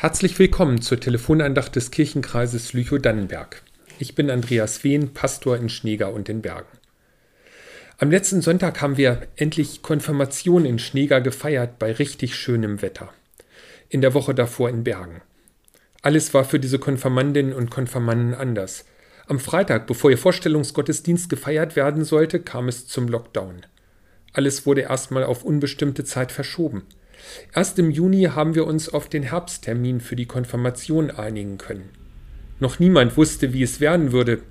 Herzlich willkommen zur Telefonandacht des Kirchenkreises Lüchow-Dannenberg. Ich bin Andreas Wehn, Pastor in Schneegar und den Bergen. Am letzten Sonntag haben wir endlich Konfirmation in Schneegar gefeiert bei richtig schönem Wetter. In der Woche davor in Bergen. Alles war für diese Konfirmandinnen und Konfirmanden anders. Am Freitag, bevor ihr Vorstellungsgottesdienst gefeiert werden sollte, kam es zum Lockdown. Alles wurde erstmal auf unbestimmte Zeit verschoben. Erst im Juni haben wir uns auf den Herbsttermin für die Konfirmation einigen können. Noch niemand wusste, wie es werden würde,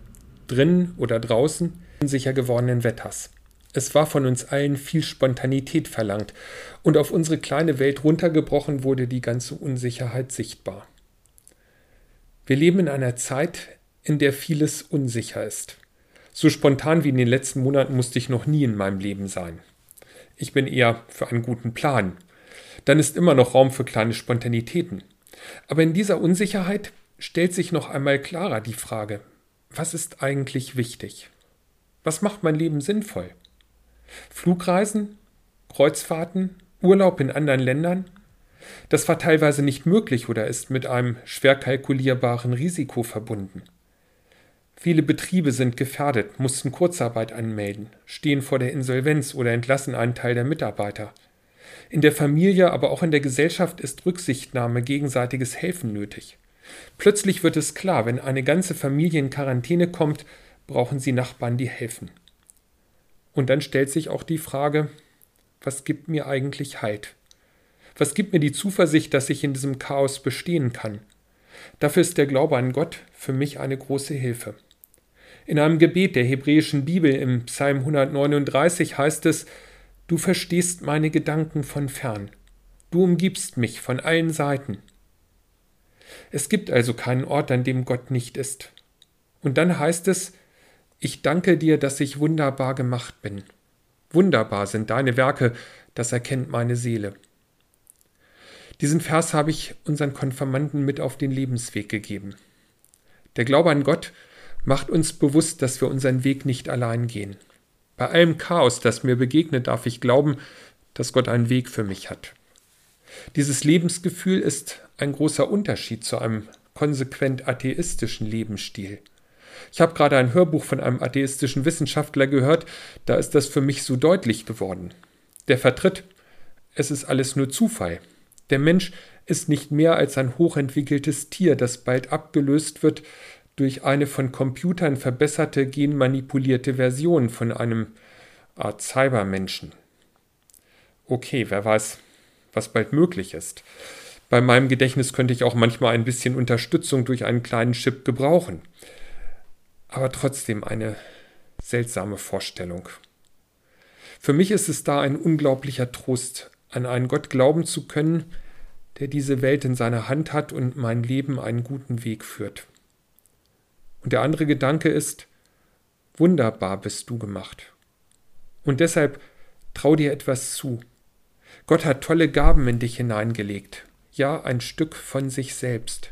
drin oder draußen, unsicher gewordenen Wetters. Es war von uns allen viel Spontanität verlangt, und auf unsere kleine Welt runtergebrochen wurde die ganze Unsicherheit sichtbar. Wir leben in einer Zeit, in der vieles unsicher ist. So spontan wie in den letzten Monaten musste ich noch nie in meinem Leben sein. Ich bin eher für einen guten Plan, dann ist immer noch Raum für kleine Spontanitäten. Aber in dieser Unsicherheit stellt sich noch einmal klarer die Frage, was ist eigentlich wichtig? Was macht mein Leben sinnvoll? Flugreisen? Kreuzfahrten? Urlaub in anderen Ländern? Das war teilweise nicht möglich oder ist mit einem schwer kalkulierbaren Risiko verbunden. Viele Betriebe sind gefährdet, mussten Kurzarbeit anmelden, stehen vor der Insolvenz oder entlassen einen Teil der Mitarbeiter. In der Familie, aber auch in der Gesellschaft ist Rücksichtnahme, gegenseitiges Helfen nötig. Plötzlich wird es klar, wenn eine ganze Familie in Quarantäne kommt, brauchen sie Nachbarn, die helfen. Und dann stellt sich auch die Frage, was gibt mir eigentlich Halt? Was gibt mir die Zuversicht, dass ich in diesem Chaos bestehen kann? Dafür ist der Glaube an Gott für mich eine große Hilfe. In einem Gebet der hebräischen Bibel im Psalm 139 heißt es, Du verstehst meine Gedanken von fern. Du umgibst mich von allen Seiten. Es gibt also keinen Ort, an dem Gott nicht ist. Und dann heißt es, ich danke dir, dass ich wunderbar gemacht bin. Wunderbar sind deine Werke, das erkennt meine Seele. Diesen Vers habe ich unseren Konfirmanden mit auf den Lebensweg gegeben. Der Glaube an Gott macht uns bewusst, dass wir unseren Weg nicht allein gehen. Bei allem Chaos, das mir begegnet, darf ich glauben, dass Gott einen Weg für mich hat. Dieses Lebensgefühl ist ein großer Unterschied zu einem konsequent atheistischen Lebensstil. Ich habe gerade ein Hörbuch von einem atheistischen Wissenschaftler gehört, da ist das für mich so deutlich geworden. Der vertritt, es ist alles nur Zufall. Der Mensch ist nicht mehr als ein hochentwickeltes Tier, das bald abgelöst wird durch eine von Computern verbesserte genmanipulierte Version von einem Art Cybermenschen. Okay, wer weiß, was bald möglich ist. Bei meinem Gedächtnis könnte ich auch manchmal ein bisschen Unterstützung durch einen kleinen Chip gebrauchen. Aber trotzdem eine seltsame Vorstellung. Für mich ist es da ein unglaublicher Trost, an einen Gott glauben zu können, der diese Welt in seiner Hand hat und mein Leben einen guten Weg führt. Und der andere Gedanke ist, wunderbar bist du gemacht. Und deshalb trau dir etwas zu. Gott hat tolle Gaben in dich hineingelegt, ja ein Stück von sich selbst.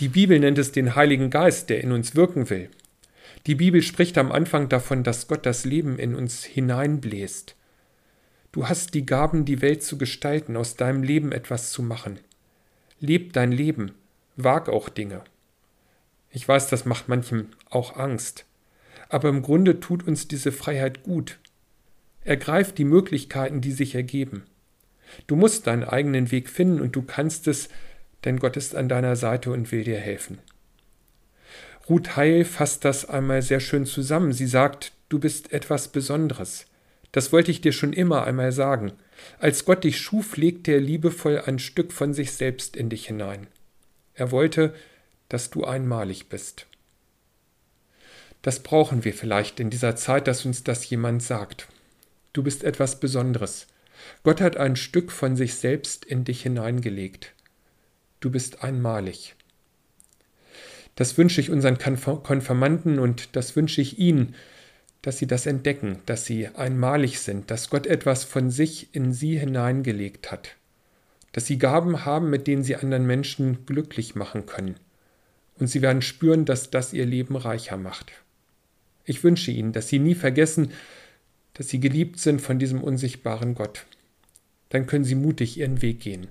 Die Bibel nennt es den Heiligen Geist, der in uns wirken will. Die Bibel spricht am Anfang davon, dass Gott das Leben in uns hineinbläst. Du hast die Gaben, die Welt zu gestalten, aus deinem Leben etwas zu machen. Leb dein Leben, wag auch Dinge. Ich weiß, das macht manchem auch Angst. Aber im Grunde tut uns diese Freiheit gut. Ergreif die Möglichkeiten, die sich ergeben. Du musst deinen eigenen Weg finden und du kannst es, denn Gott ist an deiner Seite und will dir helfen. Ruth Heil fasst das einmal sehr schön zusammen. Sie sagt, du bist etwas Besonderes. Das wollte ich dir schon immer einmal sagen. Als Gott dich schuf, legte er liebevoll ein Stück von sich selbst in dich hinein. Er wollte, dass du einmalig bist. Das brauchen wir vielleicht in dieser Zeit, dass uns das jemand sagt. Du bist etwas Besonderes. Gott hat ein Stück von sich selbst in dich hineingelegt. Du bist einmalig. Das wünsche ich unseren Konfirmanden und das wünsche ich ihnen, dass sie das entdecken, dass sie einmalig sind, dass Gott etwas von sich in sie hineingelegt hat, dass sie Gaben haben, mit denen sie anderen Menschen glücklich machen können und sie werden spüren, dass das ihr Leben reicher macht. Ich wünsche Ihnen, dass Sie nie vergessen, dass Sie geliebt sind von diesem unsichtbaren Gott. Dann können Sie mutig Ihren Weg gehen.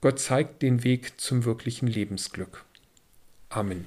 Gott zeigt den Weg zum wirklichen Lebensglück. Amen.